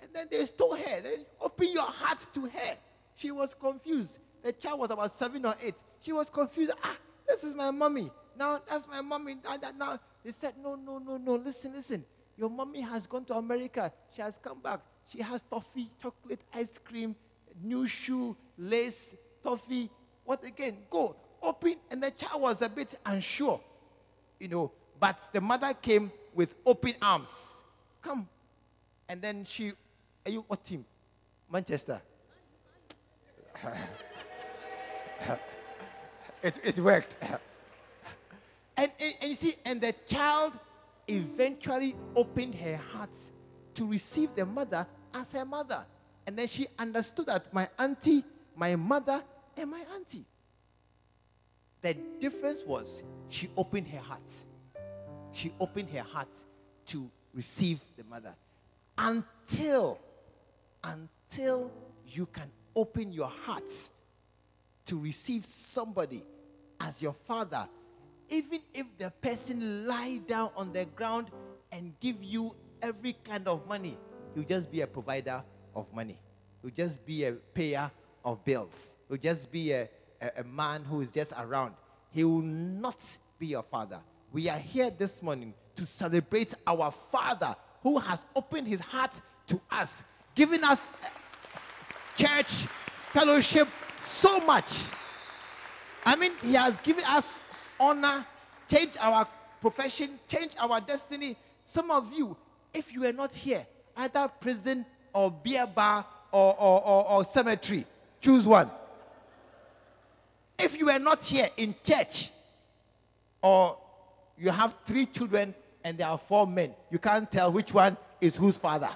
And then they stole her. Then open your heart to her. She was confused. The child was about seven or eight. She was confused. Ah, this is my mommy. Now that's my mommy. Now they said, No, no, no, no. Listen, listen. Your mommy has gone to America. She has come back. She has toffee, chocolate, ice cream, new shoe, lace, toffee. What again? Go, open. And the child was a bit unsure, you know. But the mother came with open arms. Come. And then she, are you what team? Manchester. (laughs) it, it worked. (laughs) and, and, and you see, and the child eventually opened her heart to receive the mother as her mother. And then she understood that my auntie, my mother, and my auntie. The difference was she opened her heart. She opened her heart to receive the mother. Until, until you can open your heart to receive somebody as your father, even if the person lie down on the ground and give you every kind of money, he'll just be a provider of money. He'll just be a payer of bills. He'll just be a, a, a man who is just around. He will not be your father. We are here this morning to celebrate our Father who has opened his heart to us, giving us uh, church fellowship so much. I mean, he has given us honor, changed our profession, changed our destiny. Some of you, if you were not here, either prison or beer bar or, or, or, or cemetery, choose one. If you were not here in church, or you have three children and there are four men, you can't tell which one is whose father.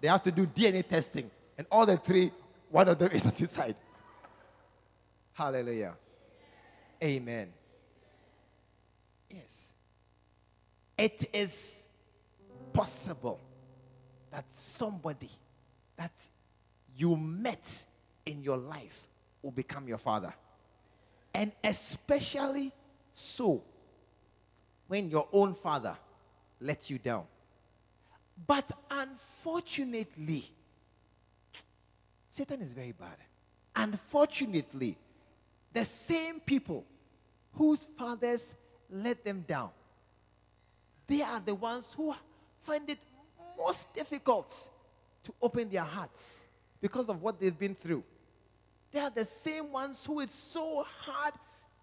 They have to do DNA testing, and all the three, one of them is (laughs) not inside. Hallelujah. Amen. Yes. It is possible that somebody that you met in your life will become your father. And especially so when your own father let you down. But unfortunately, Satan is very bad. Unfortunately, the same people whose fathers let them down, they are the ones who find it most difficult to open their hearts because of what they've been through. They are the same ones who it's so hard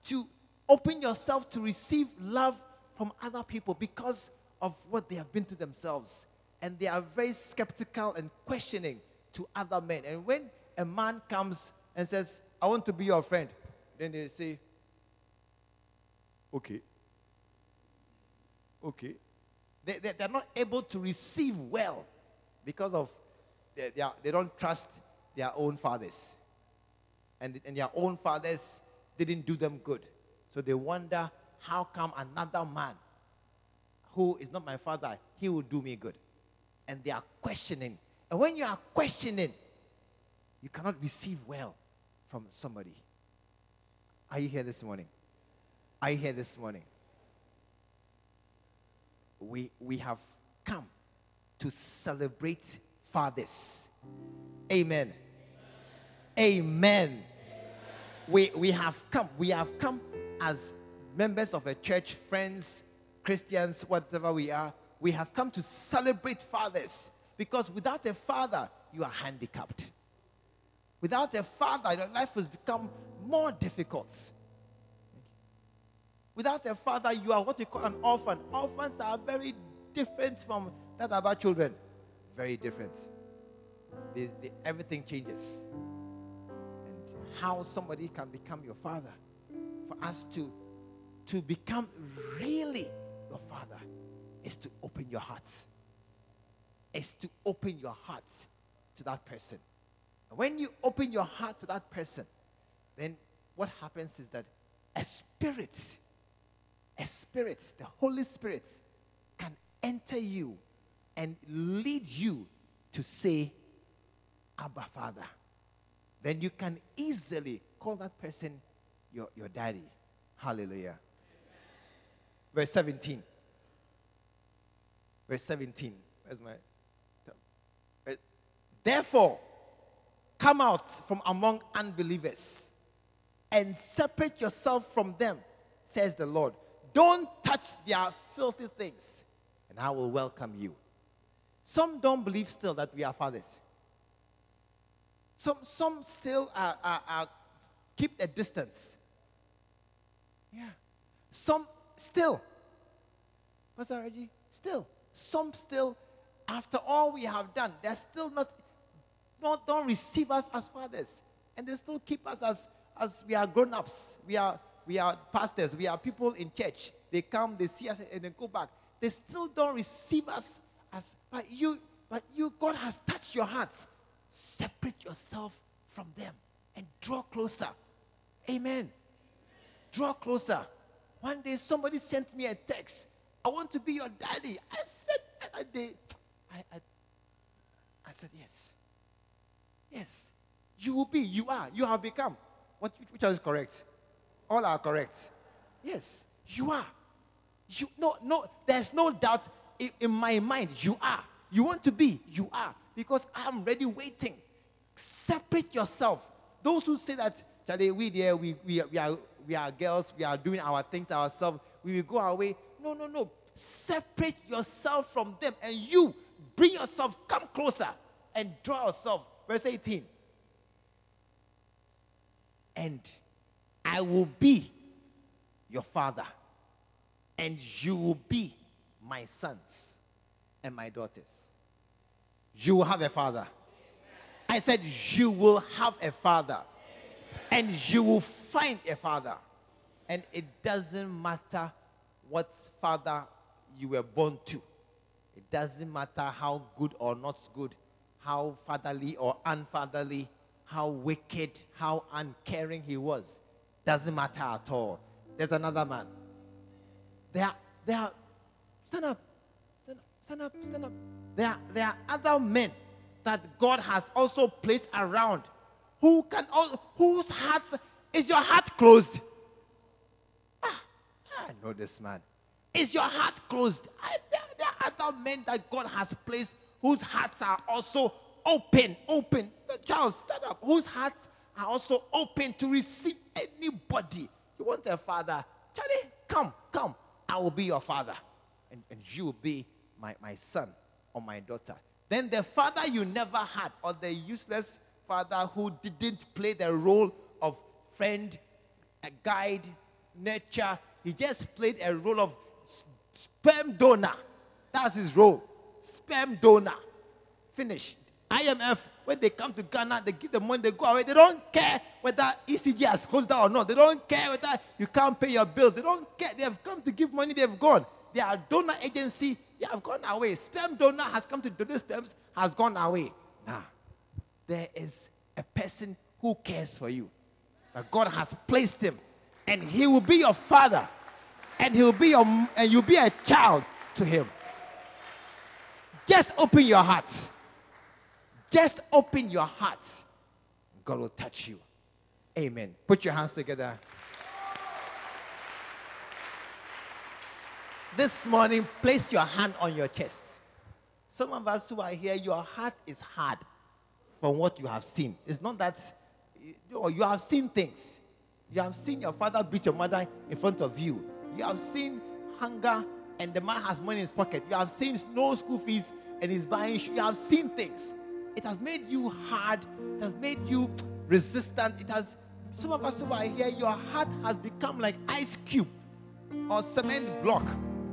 to open yourself to receive love from other people because of what they have been to themselves. And they are very skeptical and questioning to other men. And when a man comes and says, I want to be your friend, then they say, Okay. Okay. They, they, they're not able to receive well because of they, they, are, they don't trust their own fathers. And, and their own fathers didn't do them good. So they wonder how come another man who is not my father, he will do me good. And they are questioning. And when you are questioning, you cannot receive well from somebody. Are you here this morning? Are you here this morning? We, we have come to celebrate fathers. Amen. Amen. Amen. We, we have come. We have come as members of a church, friends, Christians, whatever we are. We have come to celebrate fathers because without a father, you are handicapped. Without a father, your life has become more difficult. Without a father, you are what we call an orphan. Orphans are very different from that of our children. Very different. They, they, everything changes. And how somebody can become your father, for us to, to become really your father, is to open your heart. Is to open your heart to that person. When you open your heart to that person, then what happens is that a spirit, a spirit, the Holy Spirit, can enter you and lead you to say, Abba, Father. Then you can easily call that person your, your daddy. Hallelujah. Verse 17. Verse 17. Where's my. Therefore, Come out from among unbelievers and separate yourself from them, says the Lord. Don't touch their filthy things, and I will welcome you. Some don't believe still that we are fathers. Some, some still are, are, are keep a distance. Yeah. Some still, Pastor Reggie, still. Some still, after all we have done, they're still not not, don't receive us as fathers. And they still keep us as, as we are grown ups. We are, we are pastors. We are people in church. They come, they see us, and then go back. They still don't receive us as, but you, but you, God has touched your hearts. Separate yourself from them and draw closer. Amen. Draw closer. One day somebody sent me a text. I want to be your daddy. I said I, I, I said yes. Yes. You will be, you are, you have become. What, which one is correct? All are correct. Yes, you are. You, no, no, there's no doubt in, in my mind. You are. You want to be, you are. Because I'm ready waiting. Separate yourself. Those who say that, Charlie, we there, we, we, we, are, we are girls, we are doing our things ourselves, we will go our way. No, no, no. Separate yourself from them and you bring yourself, come closer and draw yourself Verse 18. And I will be your father, and you will be my sons and my daughters. You will have a father. I said, You will have a father, and you will find a father. And it doesn't matter what father you were born to, it doesn't matter how good or not good how fatherly or unfatherly, how wicked, how uncaring he was. Doesn't matter at all. There's another man. There are, there are Stand up. Stand up. Stand up. Stand up. There are, there are other men that God has also placed around who can whose hearts is your heart closed? Ah, I know this man. Is your heart closed? I, there, there are other men that God has placed whose hearts are also open, open. Charles, stand up. Whose hearts are also open to receive anybody. You want a father? Charlie, come, come. I will be your father. And, and you will be my, my son or my daughter. Then the father you never had, or the useless father who didn't play the role of friend, a guide, nurture, he just played a role of sperm donor. That's his role. Sperm donor. Finish. IMF, when they come to Ghana, they give the money, they go away. They don't care whether ECG has closed down or not. They don't care whether you can't pay your bills. They don't care. They have come to give money, they have gone. They are donor agency, they have gone away. Sperm donor has come to donate sperms, has gone away. Now, there is a person who cares for you. That God has placed him. And he will be your father. And he'll be your and you'll be a child to him. Just open your heart. Just open your heart. God will touch you. Amen. Put your hands together. This morning, place your hand on your chest. Some of us who are here, your heart is hard from what you have seen. It's not that you, know, you have seen things. You have seen your father beat your mother in front of you. You have seen hunger and the man has money in his pocket. You have seen no school fees and he's buying. Shoes. You have seen things. It has made you hard. It has made you resistant. It has. Some of us are here, your heart has become like ice cube, or cement block,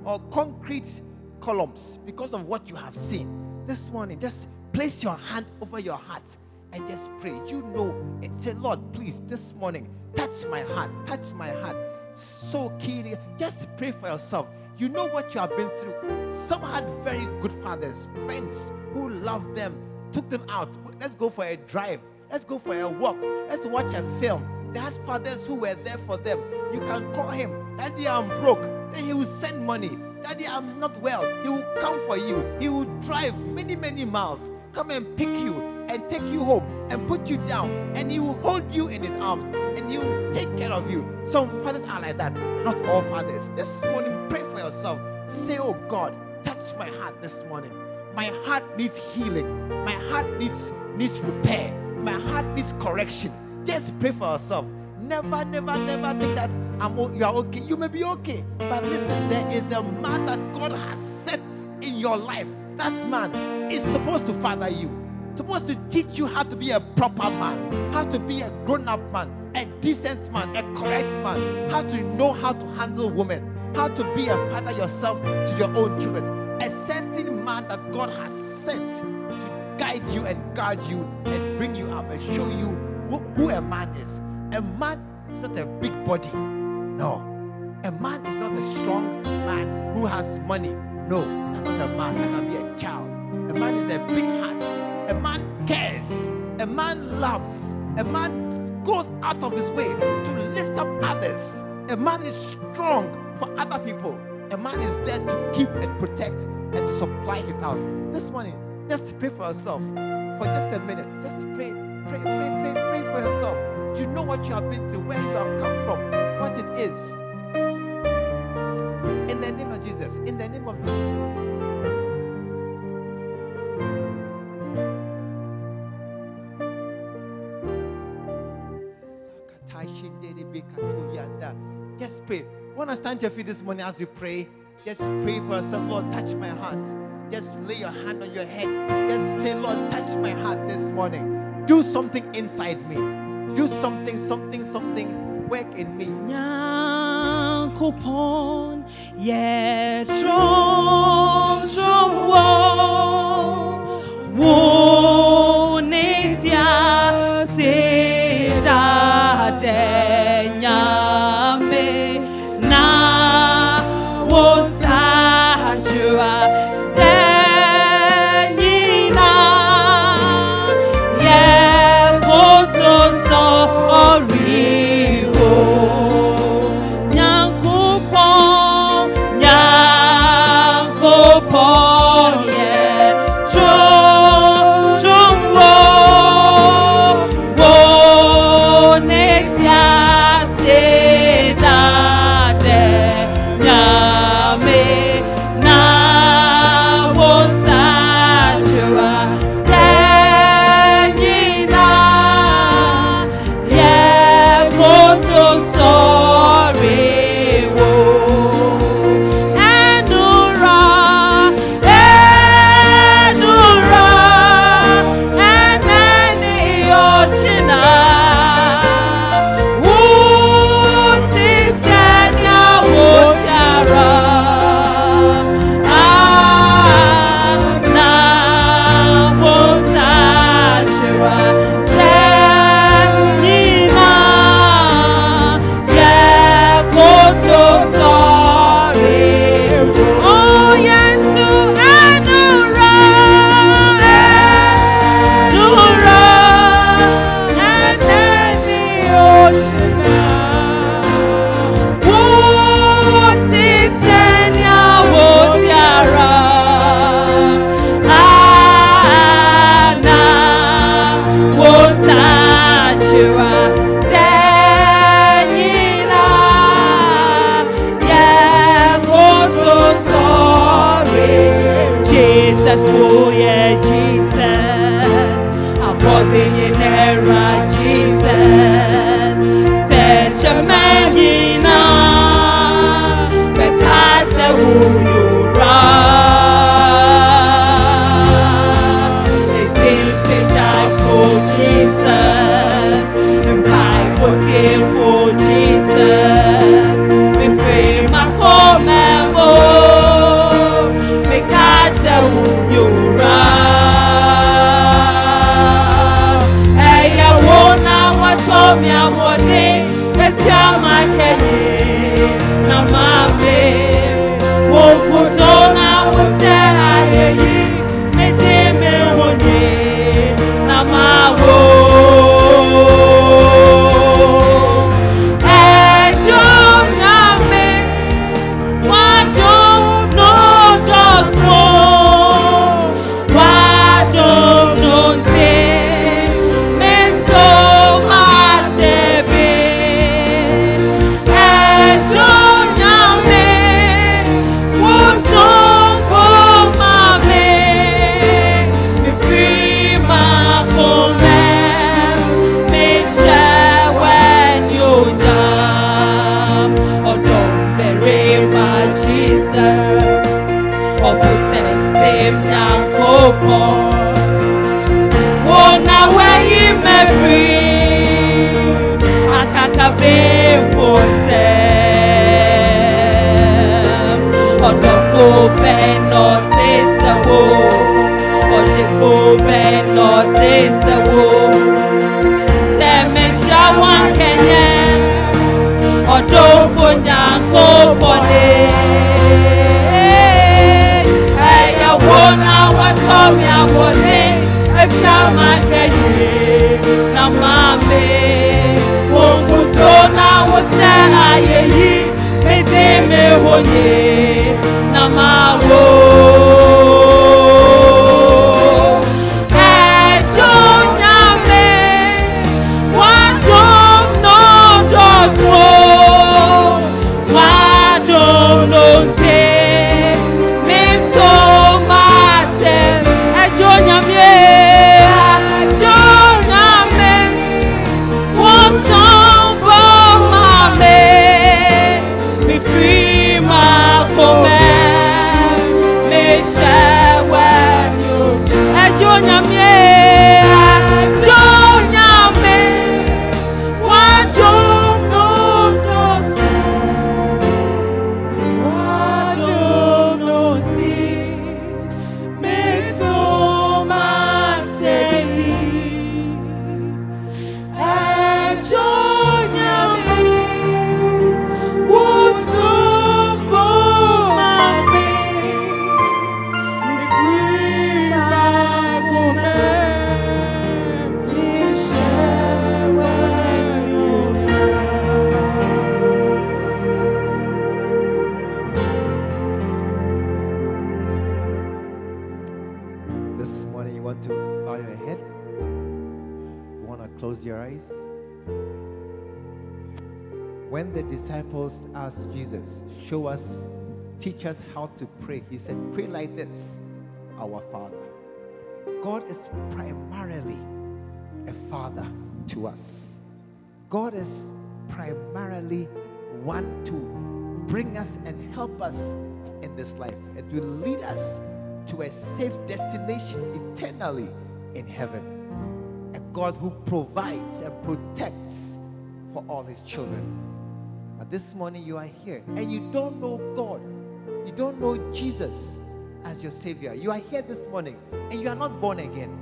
or concrete columns because of what you have seen. This morning, just place your hand over your heart and just pray. You know, and say, Lord, please, this morning, touch my heart, touch my heart. So key. Just pray for yourself. You know what you have been through. Some had very good fathers, friends who loved them, took them out. Let's go for a drive. Let's go for a walk. Let's watch a film. They had fathers who were there for them. You can call him, Daddy, I'm broke. Then he will send money. Daddy, I'm not well. He will come for you. He will drive many, many miles, come and pick you and take you home and put you down. And he will hold you in his arms and he will take care of you. Some fathers are like that. Not all fathers. This morning, pray for yourself. Say, Oh God, touch my heart this morning. My heart needs healing. My heart needs, needs repair. My heart needs correction. Just pray for yourself. Never, never, never think that I'm, you are okay. You may be okay. But listen, there is a man that God has set in your life. That man is supposed to father you, supposed to teach you how to be a proper man, how to be a grown up man, a decent man, a correct man, how to know how to handle women, how to be a father yourself to your own children. A certain man that God has sent to guide you and guard you and bring you up and show you who, who a man is. A man is not a big body. No. A man is not a strong man who has money. No, that's not a man. That can be a child. A man is a big heart. A man cares. A man loves. A man goes out of his way to lift up others. A man is strong for other people. A man is there to keep and protect and to supply his house. This morning, just pray for yourself for just a minute. Just pray, pray, pray, pray, pray for yourself. You know what you have been through, where you have come from, what it is. In the name of Jesus, in the name of Jesus. Just pray. Want to stand to your feet this morning as you pray? Just pray for yourself, Lord, touch my heart. Just lay your hand on your head. Just say, Lord, touch my heart this morning. Do something inside me. Do something, something, something. Work in me. Wo ọdọfo bẹnọ tẹsẹwo ọjẹfo bẹnọ tẹsẹwo sẹmẹsàwọn kẹnyẹ ọdọfo nyanko bọdẹ ẹyẹwo náà wọn tọ mi àwọlé ẹtí àmà kẹyìí na maame ònkùtò náà wọ́n sẹ́ respeitei meu rodeio na mão. Us how to pray, he said, Pray like this Our Father. God is primarily a father to us. God is primarily one to bring us and help us in this life and to lead us to a safe destination eternally in heaven. A God who provides and protects for all his children. But this morning you are here and you don't know God, you don't know Jesus as your Savior. You are here this morning and you are not born again.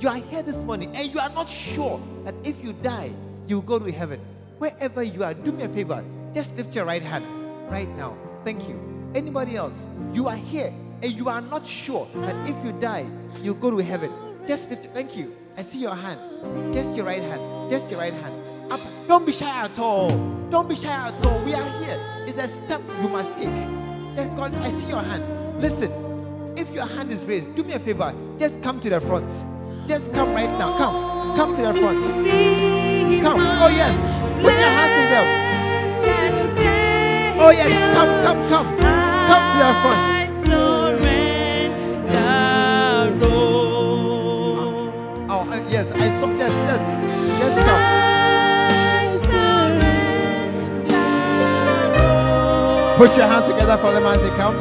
You are here this morning and you are not sure that if you die, you will go to heaven. Wherever you are, do me a favor. Just lift your right hand right now. Thank you. Anybody else? You are here and you are not sure that if you die, you'll go to heaven. Just lift. Thank you. I see your hand. Just your right hand. Just your right hand. Up. Don't be shy at all. Don't be shy at all. We are here. It's a step you must take. God. I see your hand. Listen. If your hand is raised, do me a favor. Just come to the front. Just come right now. Come. Come to the front. Come. Oh yes. Put your hands in them. Oh yes. Come. Come. Come. Come to the front. Oh uh, yes. I saw. Yes. Yes. Yes. Come. Put your hands together for them as they come.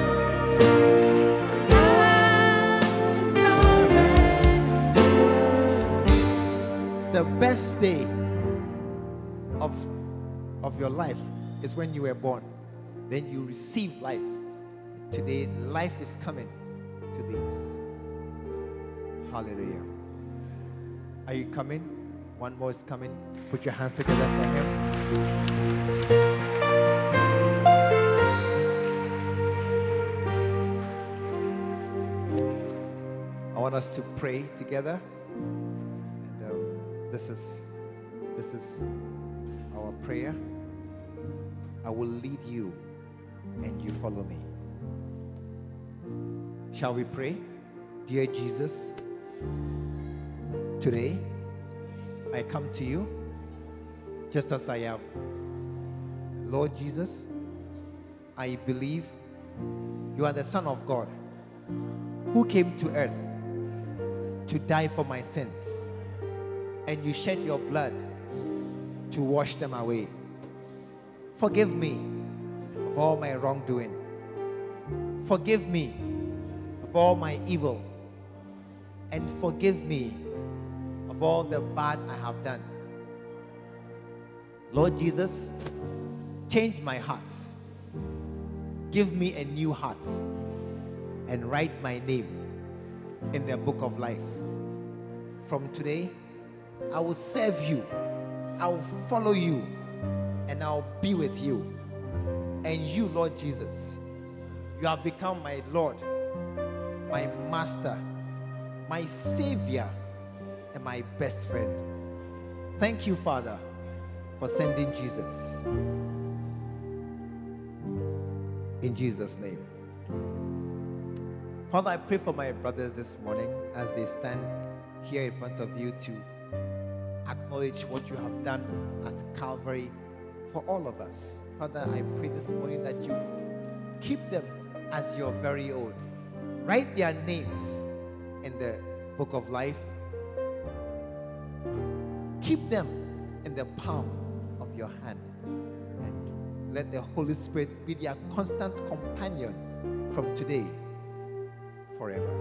The best day of, of your life is when you were born. Then you receive life. Today, life is coming to these. Hallelujah. Are you coming? One more is coming. Put your hands together for him. Want us to pray together. And um, this is this is our prayer. I will lead you and you follow me. Shall we pray? Dear Jesus, today I come to you just as I am. Lord Jesus, I believe you are the Son of God who came to earth to die for my sins, and you shed your blood to wash them away. Forgive me of all my wrongdoing. Forgive me of all my evil. And forgive me of all the bad I have done. Lord Jesus, change my heart. Give me a new heart and write my name in the book of life. From today, I will serve you, I will follow you, and I'll be with you. And you, Lord Jesus, you have become my Lord, my Master, my Savior, and my best friend. Thank you, Father, for sending Jesus. In Jesus' name. Father, I pray for my brothers this morning as they stand here in front of you to acknowledge what you have done at Calvary for all of us. Father, I pray this morning that you keep them as your very own. Write their names in the book of life. Keep them in the palm of your hand. And let the Holy Spirit be their constant companion from today forever.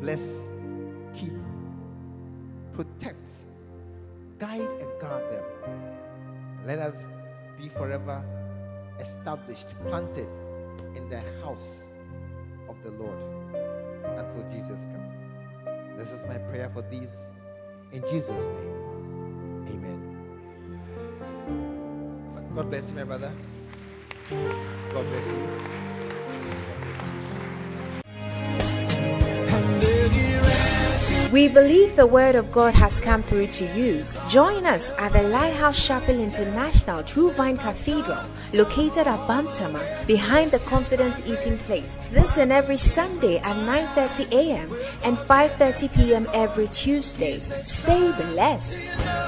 Bless, keep, protect, guide, and guard them. Let us be forever established, planted in the house of the Lord until Jesus comes. This is my prayer for these in Jesus' name. Amen. God bless you, my brother. God bless you. We believe the word of God has come through to you. Join us at the Lighthouse Chapel International True Vine Cathedral, located at Bantama, behind the Confident Eating Place. This and every Sunday at 9:30 a.m. and 5:30 p.m. every Tuesday. Stay blessed.